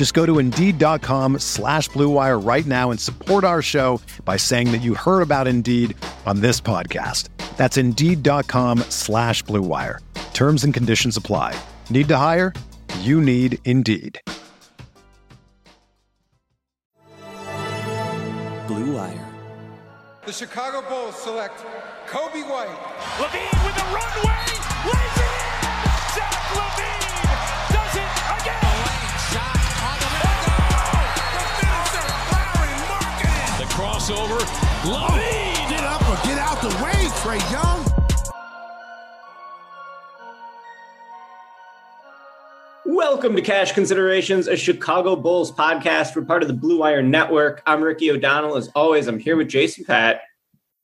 Just go to Indeed.com slash BlueWire right now and support our show by saying that you heard about Indeed on this podcast. That's Indeed.com slash BlueWire. Terms and conditions apply. Need to hire? You need Indeed. Blue Wire. The Chicago Bulls select Coby White. LaVine with a runway, lays it in. Zach LaVine The crossover, LaVine. Get up or get out the way, Trae Young. Welcome to Cash Considerations, a Chicago Bulls podcast. We're part of the Blue Wire Network. I'm Ricky O'Donnell. As always, I'm here with Jason Pat.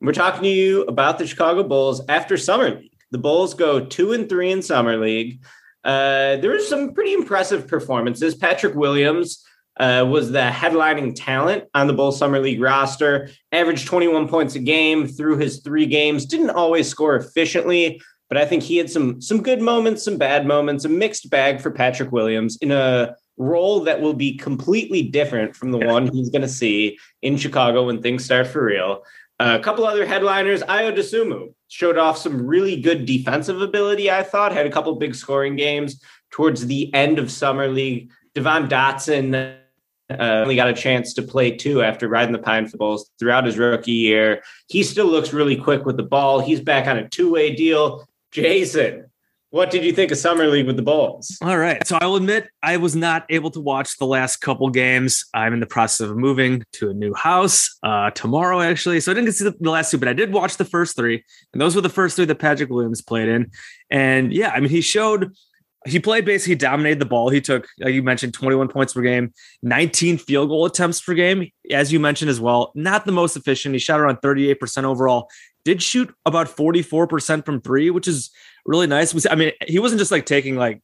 We're talking to you about the Chicago Bulls after Summer League. The Bulls go two and three in Summer League. Uh, there were some pretty impressive performances. Patrick Williams uh, was the headlining talent on the Bulls Summer League roster, averaged 21 points a game through his three games, didn't always score efficiently, but I think he had some some good moments, some bad moments, a mixed bag for Patrick Williams in a role that will be completely different from the one he's going to see in Chicago when things start for real. Uh, a couple other headliners, Ayo Dosunmu showed off some really good defensive ability, I thought, had a couple big scoring games towards the end of summer league. Devon Dotson uh, only got a chance to play two after riding the pine for the Bulls throughout his rookie year. He still looks really quick with the ball. He's back on a two-way deal. Jason, what did you think of summer league with the Bulls? All right. So I will admit I was not able to watch the last couple games. I'm in the process of moving to a new house uh, tomorrow, actually. So I didn't get to see the last two, but I did watch the first three. And those were the first three that Patrick Williams played in. And yeah, I mean, he showed he played basically dominated the ball. He took, like you mentioned, 21 points per game, 19 field goal attempts per game, as you mentioned as well. Not the most efficient. He shot around 38% overall. Did shoot about 44% from three, which is really nice. I mean, he wasn't just like taking like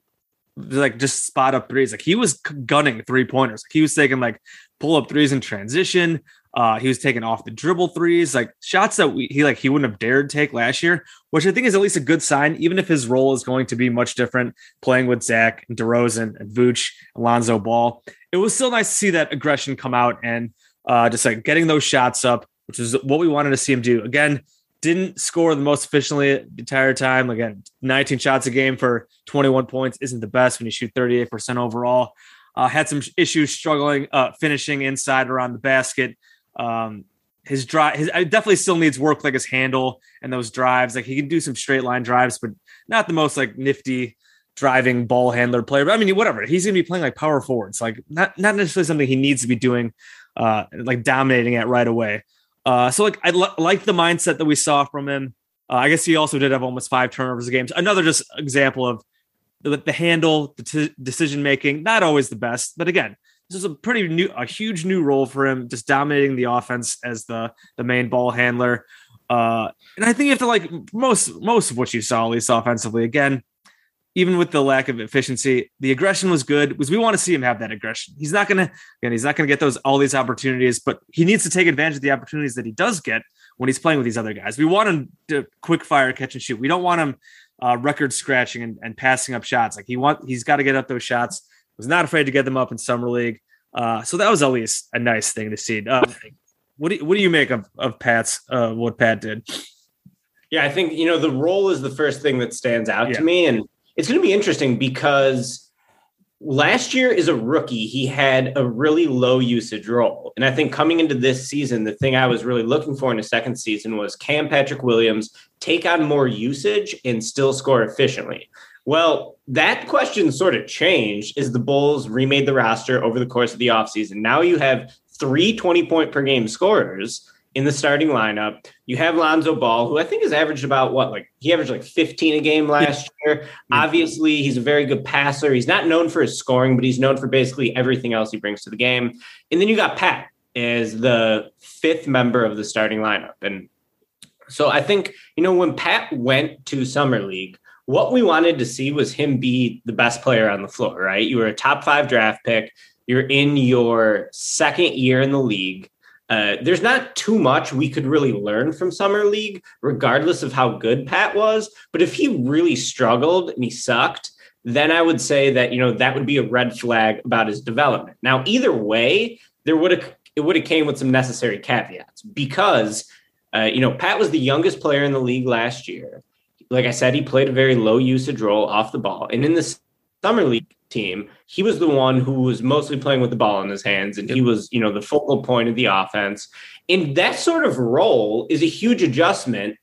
like just spot up threes. Like he was gunning three pointers. He was taking like pull up threes in transition. Uh, he was taking off the dribble threes, like shots that we, he like he wouldn't have dared take last year, which I think is at least a good sign, even if his role is going to be much different, playing with Zach and DeRozan and Vooch, Alonzo Ball. It was still nice to see that aggression come out and uh, just like getting those shots up, which is what we wanted to see him do. Again, didn't score the most efficiently the entire time. Again, 19 shots a game for 21 points isn't the best when you shoot 38% overall. Uh, had some issues struggling uh, finishing inside around the basket. Um, his drive, his I definitely still needs work, like his handle and those drives. Like he can do some straight line drives, but not the most like nifty driving ball handler player. But I mean, whatever. He's gonna be playing like power forwards, like not not necessarily something he needs to be doing, uh, like dominating it right away. Uh, so like I l- like the mindset that we saw from him. Uh, I guess he also did have almost five turnovers a game. Another just example of the, the handle, the t- decision making, not always the best, but again, this is a pretty new, a huge new role for him, just dominating the offense as the the main ball handler. Uh, and I think you have to like most most of what you saw, at least offensively. Again, even with the lack of efficiency, the aggression was good because we want to see him have that aggression. He's not gonna, again, he's not gonna get those all these opportunities, but he needs to take advantage of the opportunities that he does get when he's playing with these other guys. We want him to quick fire, catch and shoot. We don't want him uh, record scratching and, and passing up shots. Like he want, he's got to get up those shots. Was not afraid to get them up in summer league. Uh, so that was at least a nice thing to see. Uh, what do you, what do you make of of Pat's uh, what Pat did? Yeah, I think you know the role is the first thing that stands out Yeah. to me, and it's going to be interesting because last year as a rookie, he had a really low usage role. And I think coming into this season, the thing I was really looking for in a second season was can Patrick Williams take on more usage and still score efficiently? Well, that question sort of changed as the Bulls remade the roster over the course of the offseason. Now you have three 20 point per game scorers in the starting lineup. You have Lonzo Ball, who I think has averaged about what, like he averaged like 15 a game last year. Obviously, he's a very good passer. He's not known for his scoring, but he's known for basically everything else he brings to the game. And then you got Pat as the fifth member of the starting lineup. And so I think, you know, when Pat went to Summer League, what we wanted to see was him be the best player on the floor, right? You were a top five draft pick. You're in your second year in the league. Uh, there's not too much we could really learn from Summer League, regardless of how good Pat was. But if he really struggled and he sucked, then I would say that you know that would be a red flag about his development. Now, either way, there would have it would have came with some necessary caveats because uh, you know Pat was the youngest player in the league last year. Like I said, he played a very low usage role off the ball, and in the summer league team, he was the one who was mostly playing with the ball in his hands, and he was, you know, the focal point of the offense. And that sort of role is a huge adjustment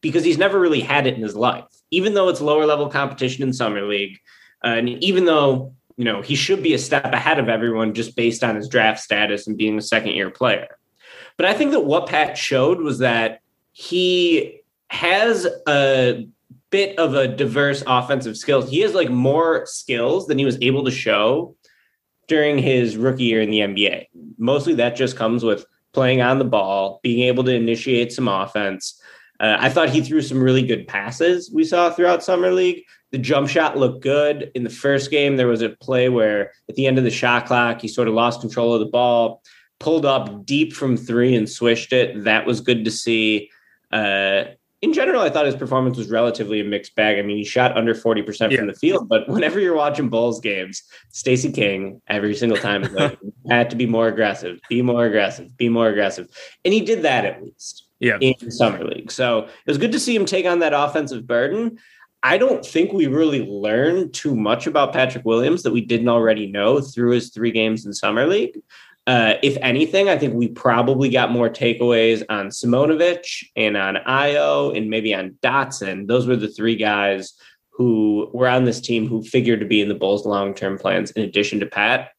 because he's never really had it in his life, even though it's lower level competition in summer league, uh, and even though you know he should be a step ahead of everyone just based on his draft status and being a second year player. But I think that what Pat showed was that he has a bit of a diverse offensive skills. He has like more skills than he was able to show during his rookie year in the NBA. Mostly that just comes with playing on the ball, being able to initiate some offense. Uh, I thought he threw some really good passes we saw throughout Summer League. The jump shot looked good. In the first game, there was a play where at the end of the shot clock, he sort of lost control of the ball, pulled up deep from three and swished it. That was good to see. Uh, in general, I thought his performance was relatively a mixed bag. I mean, he shot under 40% Yeah. from the field, but whenever you're watching Bulls games, Stacey King every single time is like, had to be more aggressive, be more aggressive, be more aggressive. And he did that at least Yeah. in Summer League. So it was good to see him take on that offensive burden. I don't think we really learned too much about Patrick Williams that we didn't already know through his three games in Summer League. Uh, if anything, I think we probably got more takeaways on Simonovic and on Ayo and maybe on Dotson. Those were the three guys who were on this team who figured to be in the Bulls' long-term plans in addition to Pat.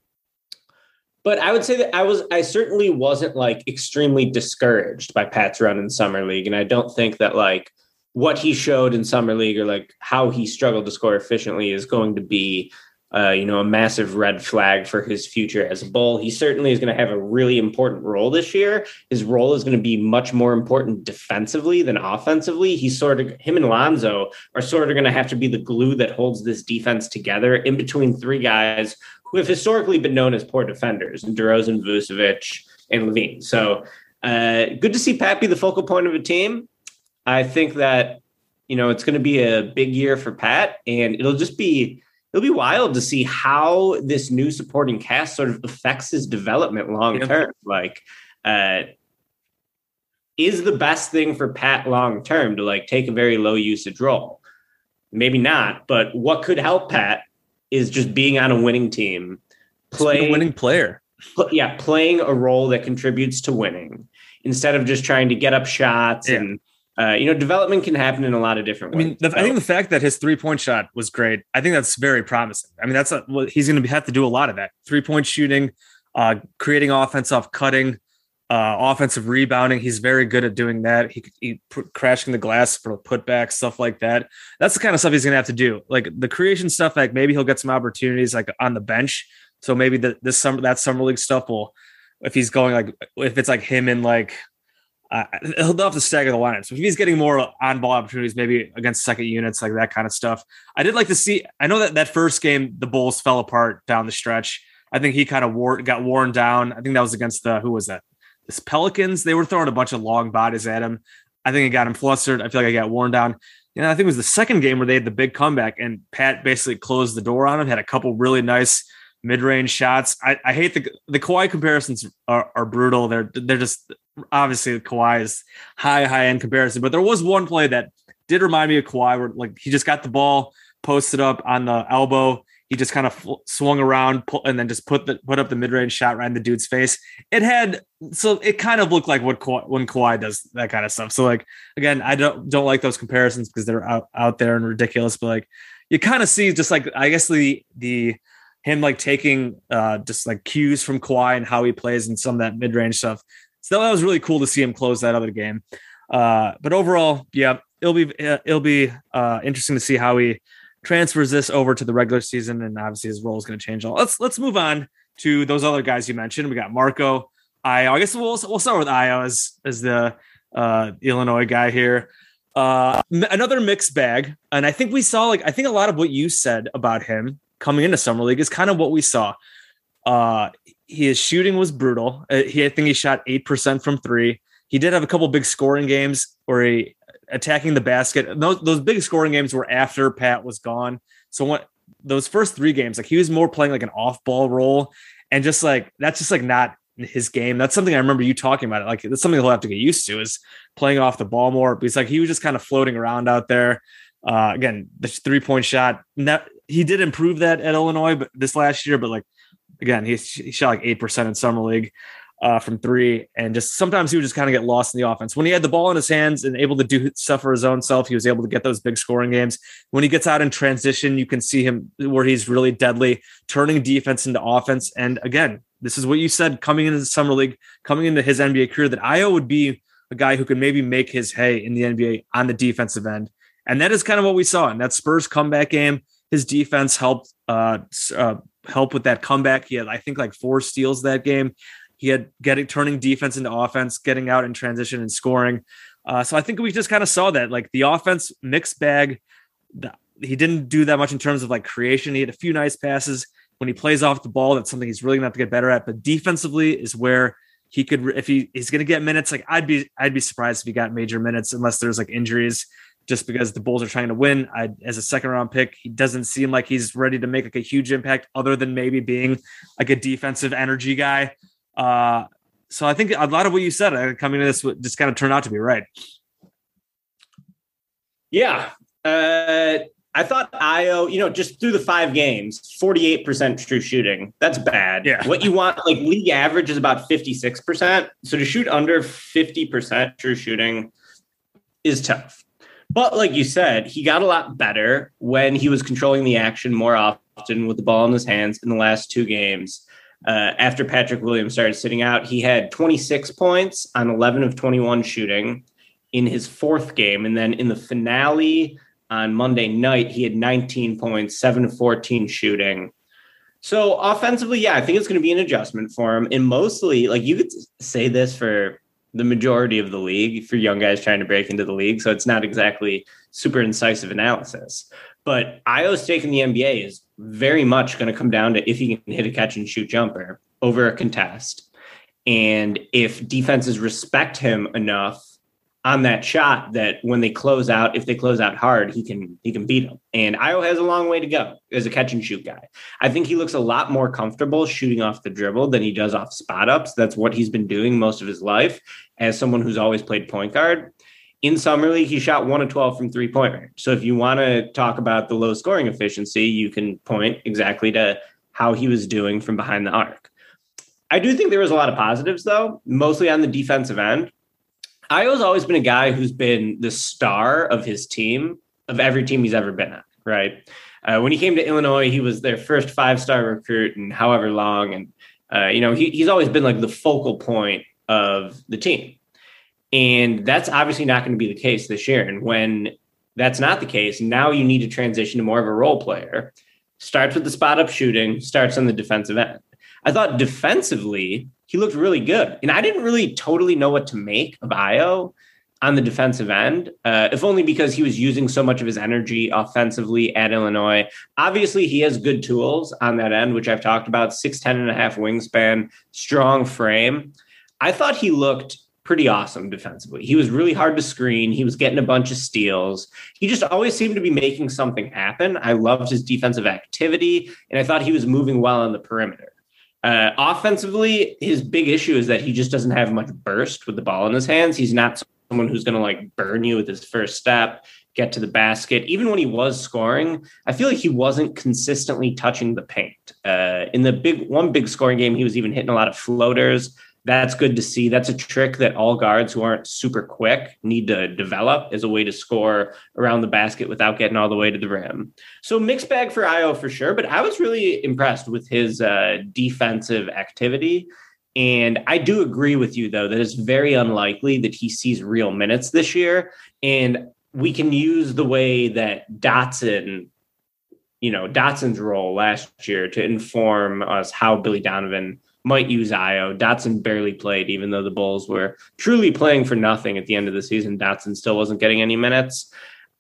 But I would say that I was I certainly wasn't like extremely discouraged by Pat's run in summer league. And I don't think that like what he showed in summer league or like how he struggled to score efficiently is going to be uh, you know, a massive red flag for his future as a bull. He certainly is going to have a really important role this year. His role is going to be much more important defensively than offensively. He's sort of him and Lonzo are sort of going to have to be the glue that holds this defense together in between three guys who have historically been known as poor defenders, and DeRozan, Vucevic, and LaVine. So uh, good to see Pat be the focal point of a team. I think that you know it's going to be a big year for Pat, and it'll just be it'll be wild to see how this new supporting cast sort of affects his development long term. Like, uh, is the best thing for Pat long term to like take a very low usage role? Maybe not, but what could help Pat is just being on a winning team, playing a winning player. pl- yeah, playing a role that contributes to winning instead of just trying to get up shots Yeah. and uh, you know, development can happen in a lot of different I ways. I mean, the, I think the fact that his three point shot was great, I think that's very promising. I mean, that's a, well, he's going to have to do a lot of that three point shooting, uh, creating offense off cutting, uh, offensive rebounding. He's very good at doing that. He, he put, crashing the glass for putback stuff like that. That's the kind of stuff he's going to have to do. Like the creation stuff, like maybe he'll get some opportunities like on the bench. So maybe the, this summer that summer league stuff will, if he's going like if it's like him and like uh, he'll have to stagger the lineup. So if he's getting more on ball opportunities, maybe against second units, like that kind of stuff. I did like to see. I know that that first game the Bulls fell apart down the stretch. I think he kind of wore got worn down. I think that was against the who was that? This Pelicans. They were throwing a bunch of long bodies at him. I think it got him flustered. I feel like I got worn down. Know, I think it was the second game where they had the big comeback and Pat basically closed the door on him. Had a couple really nice mid-range shots. I, I hate the the Kawhi comparisons are, are brutal. They're they're just obviously Kawhi is high high end comparison, but there was one play that did remind me of Kawhi where like he just got the ball posted up on the elbow. he just kind of fl- swung around pull, and then just put the put up the mid range shot right in the dude's face. It had so it kind of looked like what Kawhi, when Kawhi does that kind of stuff. So like again, I don't don't like those comparisons because they're out out there and ridiculous. But like you kind of see just like I guess the the him like taking uh just like cues from Kawhi and how he plays and some of that mid range stuff. So that was really cool to see him close that other game. Uh, but overall, yeah, it'll be it'll be uh, interesting to see how he transfers this over to the regular season, and obviously his role is going to change. All let's let's move on to those other guys you mentioned. We got Marko. I guess we'll we'll start with Ayo as as the uh, Illinois guy here. Uh, m- another mixed bag, and I think we saw like I think a lot of what you said about him coming into summer league is kind of what we saw. Uh, his shooting was brutal. Uh, he I think he shot eight percent from three. He did have a couple big scoring games where he attacking the basket. Those those big scoring games were after Pat was gone. So what those first three games, like he was more playing like an off ball role, and just like that's just like not his game. That's something I remember you talking about. It like that's something he'll have to get used to is playing off the ball more. Because like he was just kind of floating around out there. Uh, again, the three point shot. He did improve that at Illinois, but this last year. But like again, he, he shot like eight percent in summer league uh, from three, and just sometimes he would just kind of get lost in the offense. When he had the ball in his hands and able to do stuff for his own self, he was able to get those big scoring games. When he gets out in transition, you can see him where he's really deadly, turning defense into offense. And again, this is what you said coming into the summer league, coming into his NBA career, that Ayo would be a guy who could maybe make his hay in the NBA on the defensive end. And that is kind of what we saw in that Spurs comeback game. His defense helped uh, uh, help with that comeback. He had, I think, like four steals that game. He had getting turning defense into offense, getting out in transition and scoring. Uh, so I think we just kind of saw that, like the offense mixed bag. The, he didn't do that much in terms of like creation. He had a few nice passes when he plays off the ball. That's something he's really gonna have to get better at. But defensively is where he could, if he he's gonna get minutes. Like I'd be, I'd be surprised if he got major minutes unless there's like injuries just because the Bulls are trying to win. I, as a second round pick, he doesn't seem like he's ready to make like a huge impact, other than maybe being like a defensive energy guy. Uh, so I think a lot of what you said uh, coming to this just kind of turned out to be right. Yeah. Uh, I thought Ayo, you know, just through the five games, 48% true shooting. That's bad. Yeah. What you want, like league average is about 56%. So to shoot under 50% true shooting is tough. But like you said, he got a lot better when he was controlling the action more often with the ball in his hands in the last two games. Uh, after Patrick Williams started sitting out, he had 26 points on 11 of 21 shooting in his fourth game. And then in the finale on Monday night, he had 19 points, 7 to 14 shooting. So offensively, yeah, I think it's going to be an adjustment for him. And mostly, like you could say this for the majority of the league for young guys trying to break into the league. So it's not exactly super incisive analysis. But Ayo's stake in the NBA is very much going to come down to if he can hit a catch and shoot jumper over a contest. And if defenses respect him enough on that shot that when they close out, if they close out hard, he can he can beat them. And Ayo has a long way to go as a catch and shoot guy. I think he looks a lot more comfortable shooting off the dribble than he does off spot ups. That's what he's been doing most of his life as someone who's always played point guard. In summer league, he shot one of 12 from three point range. So if you want to talk about the low scoring efficiency, you can point exactly to how he was doing from behind the arc. I do think there was a lot of positives, though, mostly on the defensive end. Ayo's always been a guy who's been the star of his team, of every team he's ever been at, right? Uh, when he came to Illinois, he was their first five star recruit and however long. And, uh, you know, he, he's always been like the focal point of the team. And that's obviously not going to be the case this year. And when that's not the case, now you need to transition to more of a role player. Starts with the spot up shooting, starts on the defensive end. I thought defensively, he looked really good. And I didn't really totally know what to make of Ayo on the defensive end, uh, if only because he was using so much of his energy offensively at Illinois. Obviously, he has good tools on that end, which I've talked about 6'10 and a half wingspan, strong frame. I thought he looked pretty awesome defensively. He was really hard to screen. He was getting a bunch of steals. He just always seemed to be making something happen. I loved his defensive activity, and I thought he was moving well on the perimeter. Uh, offensively, his big issue is that he just doesn't have much burst with the ball in his hands. He's not someone who's going to like burn you with his first step. get to the basket. Even when he was scoring, I feel like he wasn't consistently touching the paint. Uh, in the big one big scoring game, he was even hitting a lot of floaters. That's good to see. That's a trick that all guards who aren't super quick need to develop as a way to score around the basket without getting all the way to the rim. So mixed bag for Ayo for sure, but I was really impressed with his uh, defensive activity. And I do agree with you, though, that it's very unlikely that he sees real minutes this year. And we can use the way that Dotson, you know, Dotson's role last year to inform us how Billy Donovan might use Ayo. Dotson barely played, even though the Bulls were truly playing for nothing at the end of the season. Dotson still wasn't getting any minutes.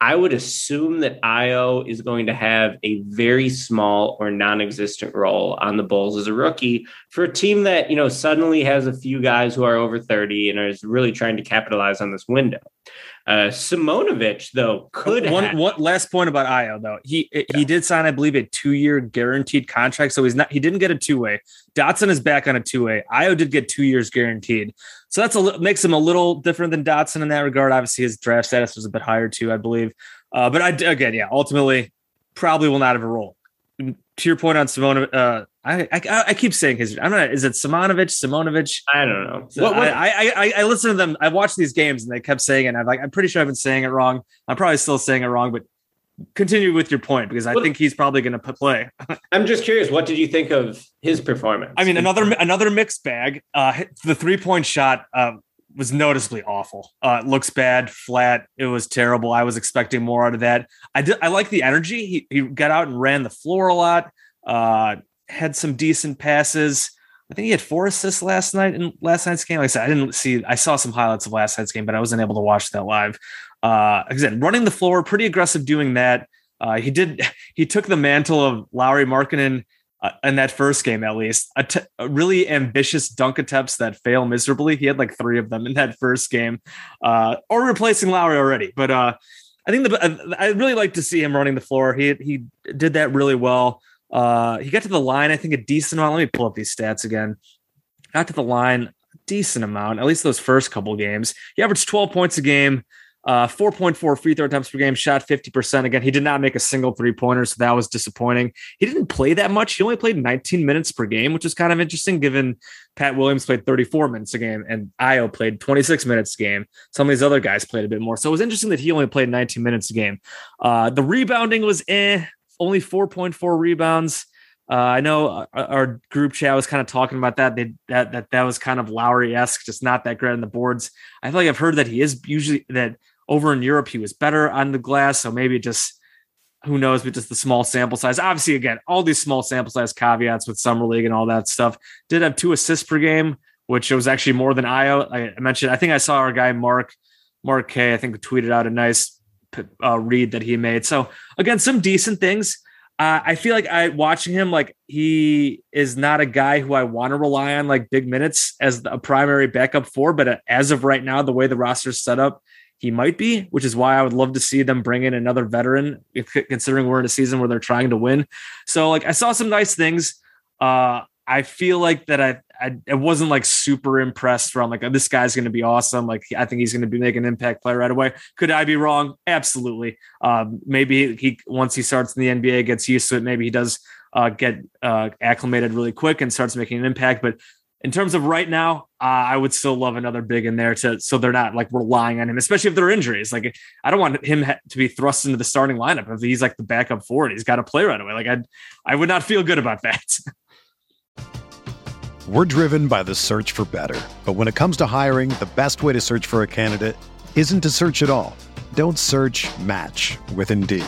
I would assume that Ayo is going to have a very small or non-existent role on the Bulls as a rookie for a team that, you know, suddenly has a few guys who are over 30 and is really trying to capitalize on this window. Uh, Simonovic, though, could one, have, one last point about Ayo though. He yeah. he did sign, I believe, a two year guaranteed contract. So he's not he didn't get a two way. Dotson is back on a two way. Ayo did get two years guaranteed. So that's a makes him a little different than Dotson in that regard. Obviously, his draft status was a bit higher too, I believe. Uh, but I again, yeah, ultimately, probably will not have a role. To your point on Simone, uh, I, I, I keep saying his. I'm not. Is it Simonovic? Simonovic? I don't know. So what, what? I, I, I I listen to them. I watched these games and they kept saying it. And I'm like, I'm pretty sure I've been saying it wrong. I'm probably still saying it wrong, but continue with your point because I what, think he's probably going to play. I'm just curious. What did you think of his performance? I mean, another another mixed bag. Uh, the three point shot uh, was noticeably awful. Uh, looks bad, flat. It was terrible. I was expecting more out of that. I did. I like the energy. He he got out and ran the floor a lot. Uh, had some decent passes. I think he had four assists last night in last night's game. Like I said, I didn't see, I saw some highlights of last night's game, but I wasn't able to watch that live. Uh, said, running the floor, pretty aggressive doing that. Uh, he did, he took the mantle of Lauri Markkanen uh, in that first game, at least. A, t- a really ambitious dunk attempts that fail miserably. He had like three of them in that first game, uh, or replacing Lauri already. But uh, I think the, I really like to see him running the floor. He, he did that really well. Uh, he got to the line, I think, a decent amount. Let me pull up these stats again. Got to the line decent amount, at least those first couple games. He averaged 12 points a game, uh, 4.4 free throw attempts per game, shot 50%. Again, he did not make a single three pointer, so that was disappointing. He didn't play that much. He only played 19 minutes per game, which is kind of interesting given Pat Williams played 34 minutes a game and Ayo played 26 minutes a game. Some of these other guys played a bit more. So it was interesting that he only played 19 minutes a game. Uh, the rebounding was eh only 4.4 rebounds. Uh, I know our, group chat was kind of talking about that. They, that that that was kind of Lauri esque, just not that great on the boards. I feel like I've heard that he is usually that over in Europe he was better on the glass. So maybe just who knows, but just the small sample size. Obviously, again, all these small sample size caveats with summer league and all that stuff. Did have two assists per game, which was actually more than Ayo. I mentioned. I think I saw our guy Mark Mark K. I think tweeted out a nice uh, read that he made. So again, some decent things. Uh, I feel like I watching him like he is not a guy who I want to rely on like big minutes as a primary backup for. But uh, as of right now, the way the roster's set up, he might be, which is why I would love to see them bring in another veteran, if, considering we're in a season where they're trying to win. So like I saw some nice things. Uh, I feel like that I, I, I wasn't like super impressed from like this guy's going to be awesome. Like I think he's going to be making an impact player right away. Could I be wrong? Absolutely. Um, maybe he once he starts in the NBA, gets used to it. Maybe he does uh, get uh, acclimated really quick and starts making an impact. But in terms of right now, uh, I would still love another big in there to so they're not like relying on him, especially if there are injuries. Like I don't want him to be thrust into the starting lineup if he's like the backup forward. He's got to play right away. Like I, I would not feel good about that. We're driven by the search for better. But when it comes to hiring, the best way to search for a candidate isn't to search at all. Don't search match with Indeed.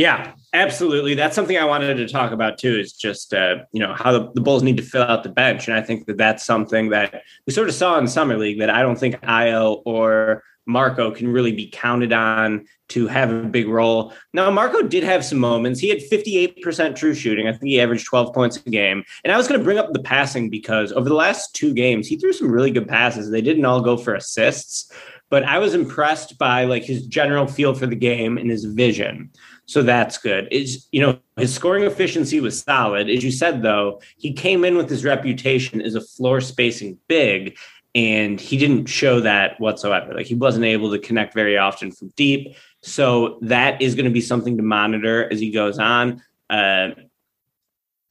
Yeah, absolutely. That's something I wanted to talk about too. Is just uh, you know how the, the, Bulls need to fill out the bench, and I think that that's something that we sort of saw in summer league that I don't think Ayo or Marko can really be counted on to have a big role. Now, Marko did have some moments. He had 58% true shooting. I think he averaged 12 points a game. And I was going to bring up the passing because over the last two games, he threw some really good passes. They didn't all go for assists, but I was impressed by like his general feel for the game and his vision. So that's good. Is you know his scoring efficiency was solid. As you said though, he came in with his reputation as a floor spacing big, and he didn't show that whatsoever. Like he wasn't able to connect very often from deep. So that is going to be something to monitor as he goes on. Uh,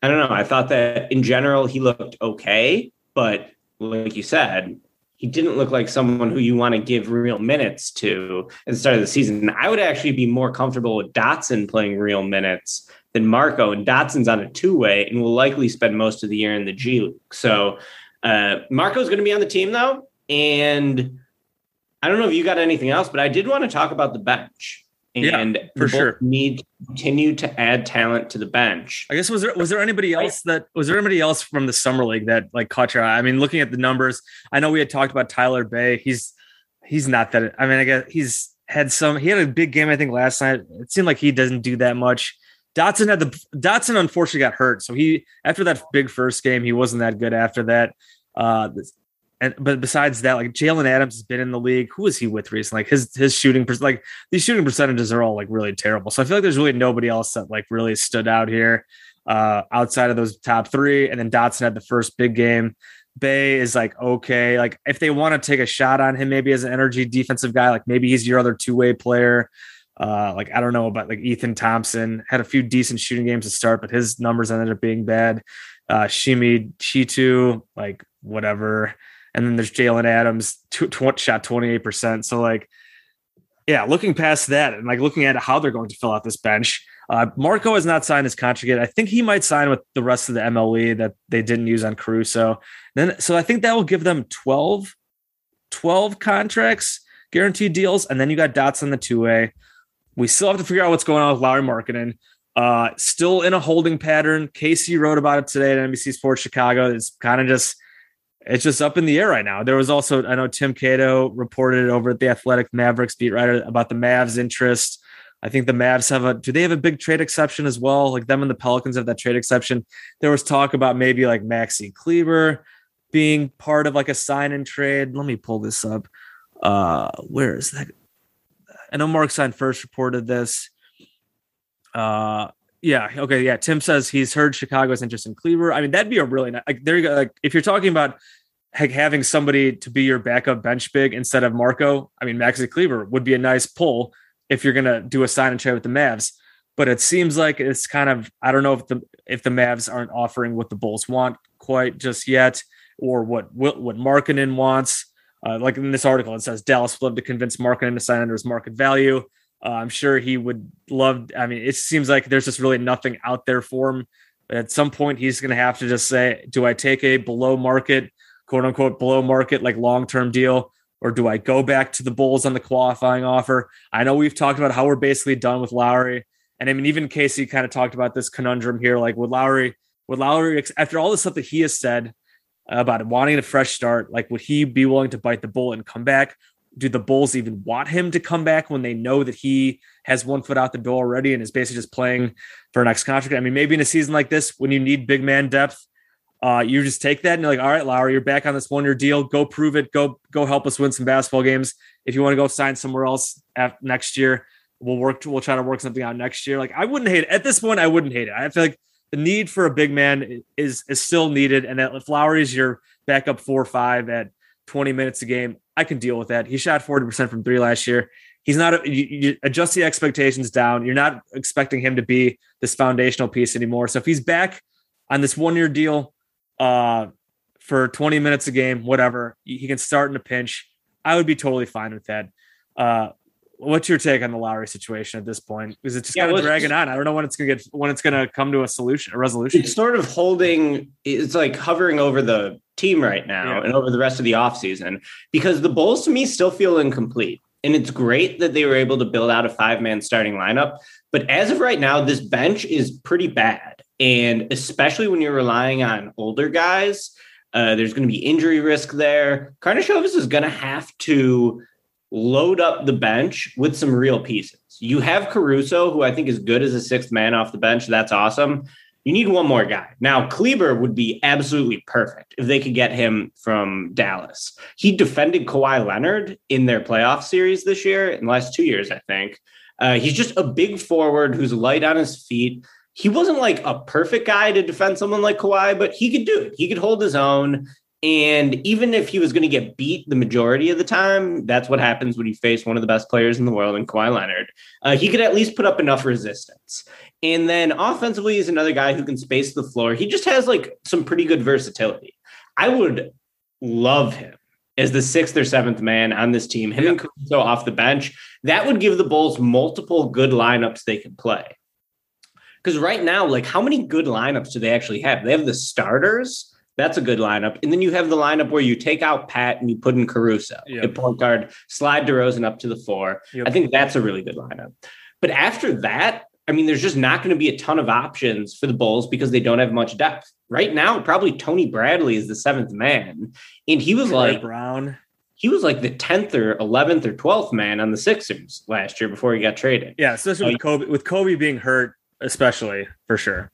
I don't know. I thought that in general he looked okay, but like you said, he didn't look like someone who you want to give real minutes to at the start of the season. I would actually be more comfortable with Dotson playing real minutes than Marko. And Dotson's on a two way and will likely spend most of the year in the G League. So uh, Marko's going to be on the team though. And I don't know if you got anything else, but I did want to talk about the bench and yeah, for sure need to continue to add talent to the bench. I guess was there was there anybody else that was there anybody else from the summer league that like caught your eye? I mean, looking at the numbers, I know we had talked about Tyler Bey. He's he's not that. I mean, I guess he's had some. He had a big game, I think, last night. It seemed like he doesn't do that much. Dotson had the Dotson unfortunately got hurt, so he after that big first game, he wasn't that good after that. Uh, and but besides that, like Jalen Adams has been in the league. Who is he with recently? Like his his shooting, like these shooting percentages are all like really terrible. So I feel like there's really nobody else that like really stood out here uh, outside of those top three. And then Dotson had the first big game. Bey is like okay. Like if they want to take a shot on him, maybe as an energy defensive guy, like maybe he's your other two way player. Uh, like I don't know about like Ethan Thompson had a few decent shooting games to start, but his numbers ended up being bad. Uh, Shimi Chitu, like whatever. And then there's Jalen Adams, tw- shot 28%. So, like, yeah, looking past that and like looking at how they're going to fill out this bench, uh, Marko has not signed his contract. I think he might sign with the rest of the MLE that they didn't use on Caruso. Then, so I think that will give them 12, 12 contracts, guaranteed deals. And then you got Dotson the two way. We still have to figure out what's going on with Lauri Markkanen. Uh, still in a holding pattern. KC wrote about it today at NBC Sports Chicago. It's kind of just it's just up in the air right now. There was also, I know Tim Cato reported over at the Athletic Mavericks beat writer about the Mavs interest. I think the Mavs have a, do they have a big trade exception as well? Like them and the Pelicans have that trade exception. There was talk about maybe like Maxi Kleber being part of like a sign and trade. Let me pull this up. Uh, where is that? I know Marc Stein first reported this. Uh, yeah. Okay. Yeah. Tim says he's heard Chicago's interest in Kleber. I mean, that'd be a really nice, like, there you go. Like, if you're talking about like, having somebody to be your backup bench big instead of Marko, I mean, Maxi Kleber would be a nice pull if you're going to do a sign and trade with the Mavs. But it seems like it's kind of, I don't know if the, if the Mavs aren't offering what the Bulls want quite just yet or what, what, what Markkanen wants. Uh, like in this article, it says Dallas would love to convince Markkanen to sign under his market value. Uh, I'm sure he would love. I mean, it seems like there's just really nothing out there for him. At some point, he's going to have to just say, "Do I take a below market, quote unquote, below market like long term deal, or do I go back to the Bulls on the qualifying offer?" I know we've talked about how we're basically done with Lauri, and I mean, even KC kind of talked about this conundrum here. Like, would Lauri, would Lauri, after all the stuff that he has said about wanting a fresh start, like, would he be willing to bite the bullet and come back, do the Bulls even want him to come back when they know that he has one foot out the door already and is basically just playing for an next contract? I mean, maybe in a season like this, when you need big man depth, uh, you just take that and you're like, all right, Lauri, you're back on this one year deal. Go prove it. Go go help us win some basketball games. If you want to go sign somewhere else next year, we'll work. We'll try to work something out next year. Like I wouldn't hate it at this point. I wouldn't hate it. I feel like the need for a big man is is still needed, and that if Lauri is your backup four or five at 20 minutes a game, I can deal with that. He shot 40% from three last year. He's not, you, you adjust the expectations down. You're not expecting him to be this foundational piece anymore. So if he's back on this one year deal uh, for 20 minutes a game, whatever, he can start in a pinch. I would be totally fine with that. Uh, what's your take on the Lauri situation at this point? Is it just Yeah, kind of dragging on? I don't know when it's gonna get when it's gonna come to a solution, a resolution. It's sort of holding, it's like hovering over the team right now Yeah. and over the rest of the offseason because the Bulls to me still feel incomplete. And it's great that they were able to build out a five man starting lineup. But as of right now, this bench is pretty bad. And especially when you're relying on older guys, uh, there's going to be injury risk there. Karnisovas is going to have to load up the bench with some real pieces. You have Caruso, who I think is good as a sixth man off the bench. That's awesome. You need one more guy. Now, Kleber would be absolutely perfect if they could get him from Dallas. He defended Kawhi Leonard in their playoff series this year, in the last two years, I think. Uh, he's just a big forward who's light on his feet. He wasn't like a perfect guy to defend someone like Kawhi, but he could do it. He could hold his own. And even if he was going to get beat the majority of the time, that's what happens when you face one of the best players in the world in Kawhi Leonard. Uh, he could at least put up enough resistance. And then offensively, he's another guy who can space the floor. He just has like some pretty good versatility. I would love him as the sixth or seventh man on this team, him and Caruso off the bench. That would give the Bulls multiple good lineups they can play. Because right now, like, how many good lineups do they actually have? They have the starters. That's a good lineup. And then you have the lineup where you take out Pat and you put in Caruso Yep. at point guard, slide DeRozan up to the four. Yep. I think that's a really good lineup. But after that, I mean, there's just not going to be a ton of options for the Bulls because they don't have much depth. Right now, probably Tony Bradley is the seventh man. And he was Troy like, Brown. he was like the 10th or 11th or 12th man on the Sixers last year before he got traded. Yeah, especially Oh, with Coby with Coby being hurt, especially for sure.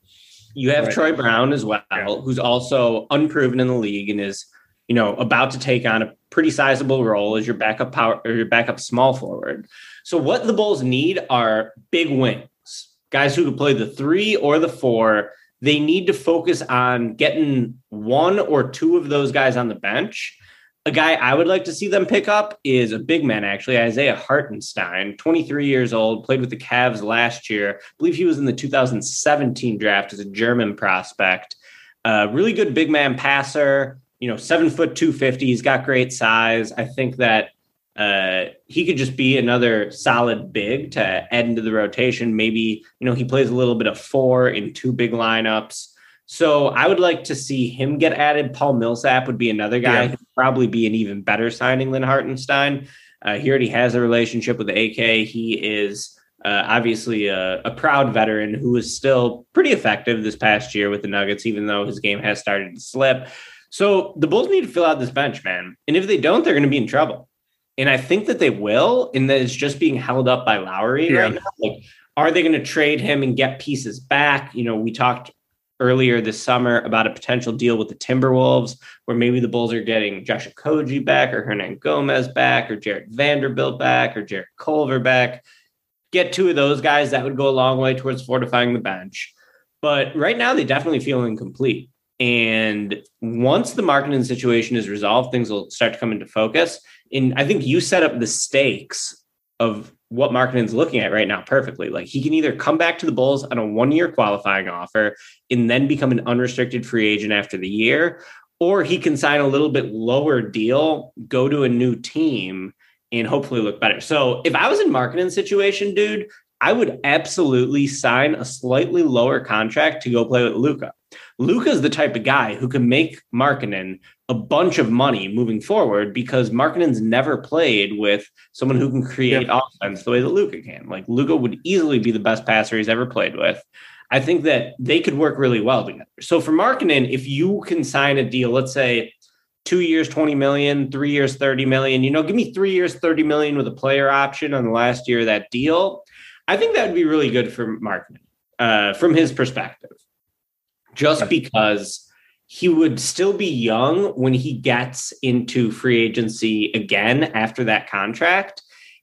You have Right. Troy Brown as well, Yeah. who's also unproven in the league and is, you know, about to take on a pretty sizable role as your backup power or your backup small forward. So what the Bulls need are big wings, guys who can play the three or the four. They need to focus on getting one or two of those guys on the bench. A guy I would like to see them pick up is a big man, actually, Isaiah Hartenstein, 23 years old, played with the Cavs last year. I believe he was in the 2017 draft as a German prospect. Uh, really good big man passer, you know, seven foot 250. He's got great size. I think that uh, he could just be another solid big to add into the rotation. Maybe, you know, he plays a little bit of four in two big lineups. So I would like to see him get added. Paul Millsap would be another guy Yeah. who'd probably be an even better signing than Hartenstein. Uh, he already has a relationship with the AK. He is uh, obviously a, a proud veteran who is still pretty effective this past year with the Nuggets, even though his game has started to slip. So the Bulls need to fill out this bench, man. And if they don't, they're going to be in trouble. And I think that they will, and that it's just being held up by Lauri Yeah. right now. Like, are they going to trade him and get pieces back? You know, we talked earlier this summer about a potential deal with the Timberwolves, where maybe the Bulls are getting Josh Okogie back, or Hernangomez back, or Jarred Vanderbilt back, or Jarrett Culver back. Get two of those guys, that would go a long way towards fortifying the bench. But right now, they definitely feel incomplete. And once the Markkanen situation is resolved, things will start to come into focus. And I think you set up the stakes of what Markkanen's looking at right now perfectly. Like he can either come back to the Bulls on a one year qualifying offer and then become an unrestricted free agent after the year, or he can sign a little bit lower deal, go to a new team, and hopefully look better. So if I was in Markkanen's situation, dude, I would absolutely sign a slightly lower contract to go play with Luka. Luka's the type of guy who can make Markkanen a bunch of money moving forward because Markkanen's never played with someone who can create offense the way that Luka can. Like Luka would easily be the best passer he's ever played with. I think that they could work really well together. So for Markkanen, if you can sign a deal, let's say two years, 20 million, three years, 30 million, you know, give me three years, 30 million with a player option on the last year of that deal. I think that would be really good for Markkanen uh, from his perspective, just because he would still be young when he gets into free agency again after that contract.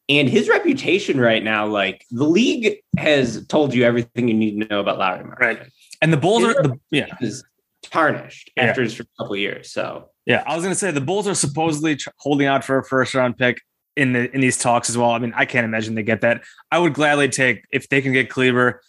And his reputation right now, like the league has told you everything you need to know about Lauri. Right. And the Bulls are the yeah. Is tarnished Yeah. after his couple of years. So Yeah, I was gonna say the Bulls are supposedly tr- holding out for a first round pick in the in these talks as well. I mean, I can't imagine they get that. I would gladly take if they can get Kleber.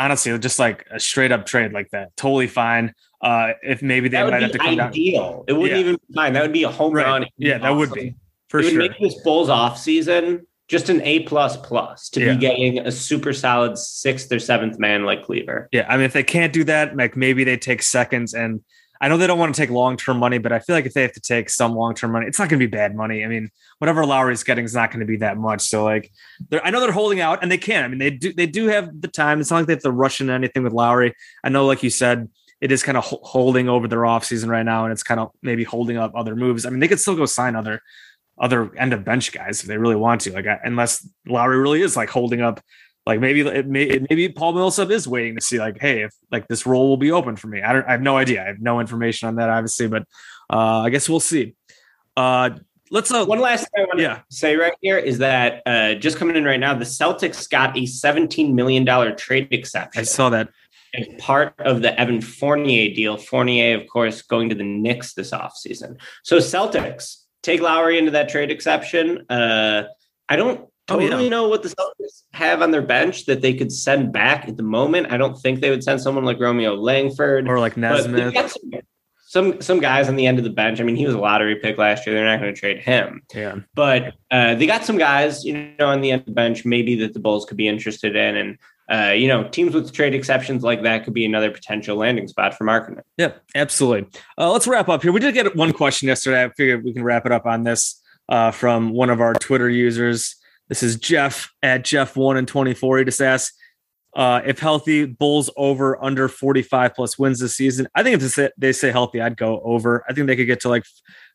Honestly, just like a straight up trade like that, totally fine. Uh, if maybe they that might would have to come down. ideal. It wouldn't Yeah. even be fine. That would be a home Right. run. Yeah, that would be for it would sure. make this Bulls off season just an A plus plus to Yeah. be getting a super solid sixth or seventh man like Kleber. Yeah, I mean, if they can't do that, like maybe they take seconds. And I know they don't want to take long term money, but I feel like if they have to take some long term money, it's not going to be bad money. I mean, whatever Lauri's getting is not going to be that much. So like, I know they're holding out, and they can. I mean, they do they do have the time. It's not like they have to rush into anything with Lauri. I know, like you said, it is kind of holding over their offseason right now, and it's kind of maybe holding up other moves. I mean, they could still go sign other other end of bench guys if they really want to. Like, uh, unless Lauri really is like holding up like maybe it may, it- maybe Paul Millsap is waiting to see like, hey, if like this role will be open for me. I don't, I have no idea. I have no information on that, obviously, but uh, I guess we'll see. Uh, let's uh, One last thing I want to Yeah. say right here is that uh, just coming in right now, the Celtics got a $17 million trade exception. I saw that. as part of the Evan Fournier deal. Fournier, of course, going to the Knicks this offseason. So Celtics take Lowry into that trade exception. Uh, I don't Oh, yeah. totally know what the Celtics have on their bench that they could send back at the moment. I don't think they would send someone like Romeo Langford Or like Nesmith. some, some some guys on the end of the bench. I mean, he was a lottery pick last year. They're not going to trade him. Yeah. But uh, they got some guys, you know, on the end of the bench, maybe that the Bulls could be interested in. And, uh, you know, teams with trade exceptions like that could be another potential landing spot for Markkanen. Yeah, absolutely. Uh, let's wrap up here. We did get one question yesterday. I figured we can wrap it up on this uh, from one of our Twitter users. This is Jeff at Jeff1 and 24. He just asked uh, if healthy, Bulls over under 45 plus wins this season. I think if they say, healthy, I'd go over. I think they could get to like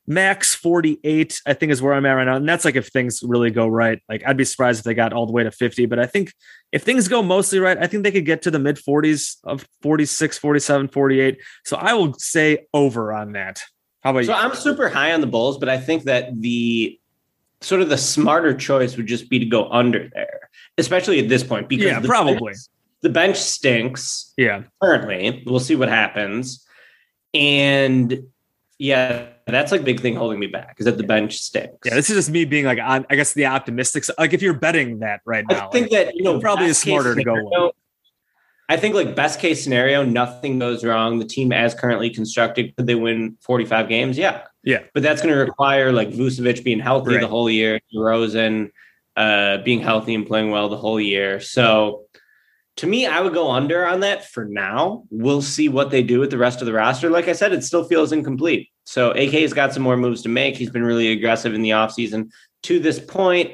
max 48, I think is where I'm at right now. And that's like if things really go right. Like I'd be surprised if they got all the way to 50, but I think if things go mostly right, I think they could get to the mid 40s of 46, 47, 48. So I will say over on that. How about you? So? I'm super high on the Bulls, but I think that the sort of the smarter choice would just be to go under there, especially at this point. Because Yeah, the probably. bench- the bench stinks. Yeah. currently. We'll see what happens. And yeah, that's like a big thing holding me back is that the bench stinks. Yeah. This is just me being like, on, I guess the optimistic. Like if you're betting that right now, I think like, that you know probably is smarter to go I think like best case scenario, nothing goes wrong. The team as currently constructed, could they win 45 games? Yeah. Yeah. But that's going to require like Vucevic being healthy Right. the whole year, DeRozan uh, being healthy and playing well the whole year. So to me, I would go under on that for now. We'll see what they do with the rest of the roster. Like I said, it still feels incomplete. So AK's got some more moves to make. He's been really aggressive in the offseason to this point.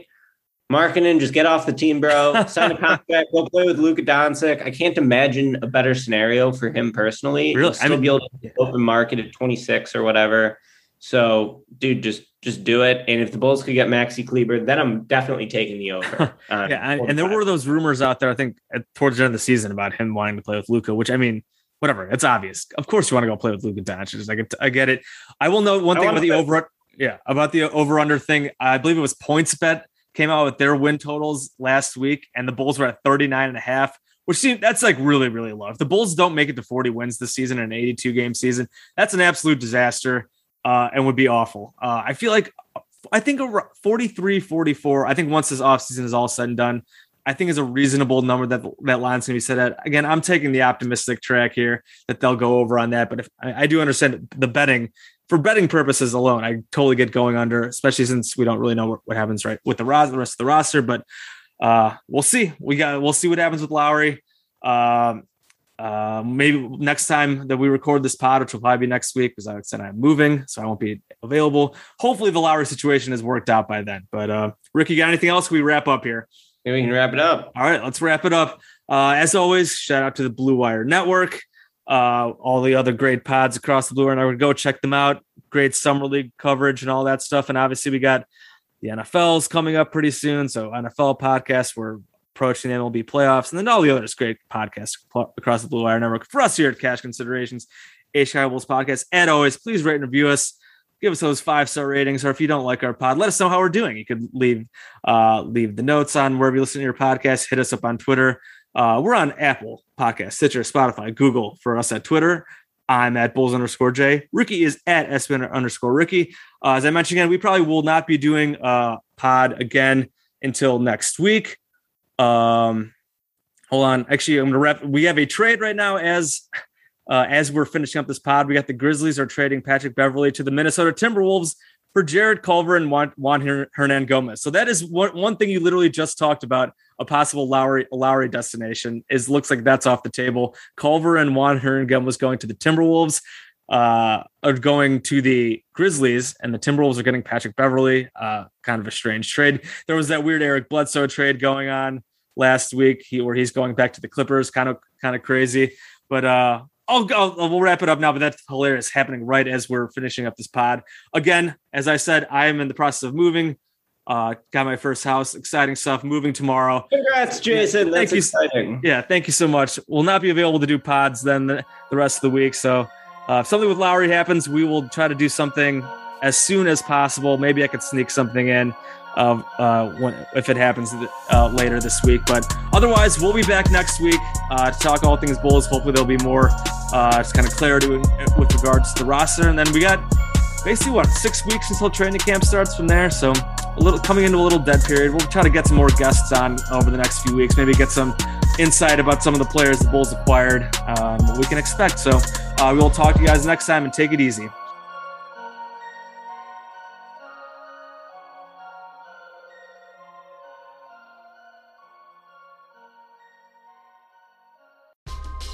Markkanen, just get off the team, bro. Sign a contract. Go play with Luka Doncic. I can't imagine a better scenario for him personally. Really? He'll still I mean- be able to open market at 26 or whatever. So, dude, just just do it. And if the Bulls could get Maxi Kleber, then I'm definitely taking the over. on uh, yeah, and, and there were those rumors out there. I think at, towards the end of the season about him wanting to play with Luka, which I mean, whatever. It's obvious. Of course, you want to go play with Luka Doncic. I get, I get it. I will note one I thing about the over. Yeah, about the over under thing. I believe it was PointsBet came out with their win totals last week, and the Bulls were at 39 and a half. Which seems that's like really, really low. If the Bulls don't make it to 40 wins this season in an 82 game season, that's an absolute disaster uh, and would be awful. Uh, I feel like I think a 43, 44. I think once this offseason is all said and done, I think is a reasonable number that that line's going to be set at. Again, I'm taking the optimistic track here that they'll go over on that. But if I, I do understand the betting for betting purposes alone, I totally get going under, especially since we don't really know what, what happens right with the, ros- the rest of the roster. But uh, we'll see. We got we'll see what happens with Lowry. Um, uh, maybe next time that we record this pod, which will probably be next week, because like I said I'm moving, so I won't be available. Hopefully, the Lowry situation is worked out by then. But uh, Ricky, got anything else? We wrap up here. Maybe we can wrap it up. All right, let's wrap it up. Uh, as always, shout out to the Blue Wire Network, uh, all the other great pods across the Blue Wire Network. Go check them out. Great summer league coverage and all that stuff. And obviously, we got the NFL's coming up pretty soon. So NFL podcast, we're approaching the MLB playoffs, and then all the other great podcasts across the Blue Wire Network. For us here at Cash Considerations, Chicago Bulls podcast. And always, please rate and review us. Give us those five star ratings, or if you don't like our pod, let us know how we're doing. You could leave uh, leave the notes on wherever you listen to your podcast. Hit us up on Twitter. Uh, we're on Apple Podcast, Stitcher, Spotify, Google. For us at Twitter, I'm at Bulls underscore J. Ricky is at SBN underscore Ricky. Uh, as I mentioned again, we probably will not be doing a pod again until next week. Um, hold on. Actually, I'm gonna wrap. We have a trade right now as uh, as we're finishing up this pod. We got the Grizzlies are trading Patrick Beverley to the Minnesota Timberwolves for Jarrett Culver and Juan, Juan Hernangomez. So that is one, one thing you literally just talked about. A possible Lowry Lowry destination is looks like that's off the table. Culver and Juan Hernangomez going to the Timberwolves. Uh, are going to the Grizzlies, and the Timberwolves are getting Patrick Beverley. Uh, kind of a strange trade. There was that weird Eric Bledsoe trade going on last week, he, where he's going back to the Clippers. Kind of, kind of crazy. But uh, I'll, I'll, we'll wrap it up now, but that's hilarious happening right as we're finishing up this pod. Again, as I said, I am in the process of moving. Uh, got my first house, exciting stuff. Moving tomorrow. Congrats, Jason. That's thank you. exciting. Yeah, thank you so much. We'll not be available to do pods then the, the rest of the week. So uh, if something with Lowry happens, we will try to do something as soon as possible. Maybe I could sneak something in uh, uh, when, if it happens uh, later this week. But otherwise, we'll be back next week uh, to talk all things Bulls. Hopefully, there'll be more uh, just kind of clarity with regards to the roster. And then we got basically what six weeks until training camp starts from there. So a little coming into a little dead period. We'll try to get some more guests on over the next few weeks. Maybe get some insight about some of the players the Bulls acquired, um, what we can expect. So uh, we will talk to you guys next time and take it easy.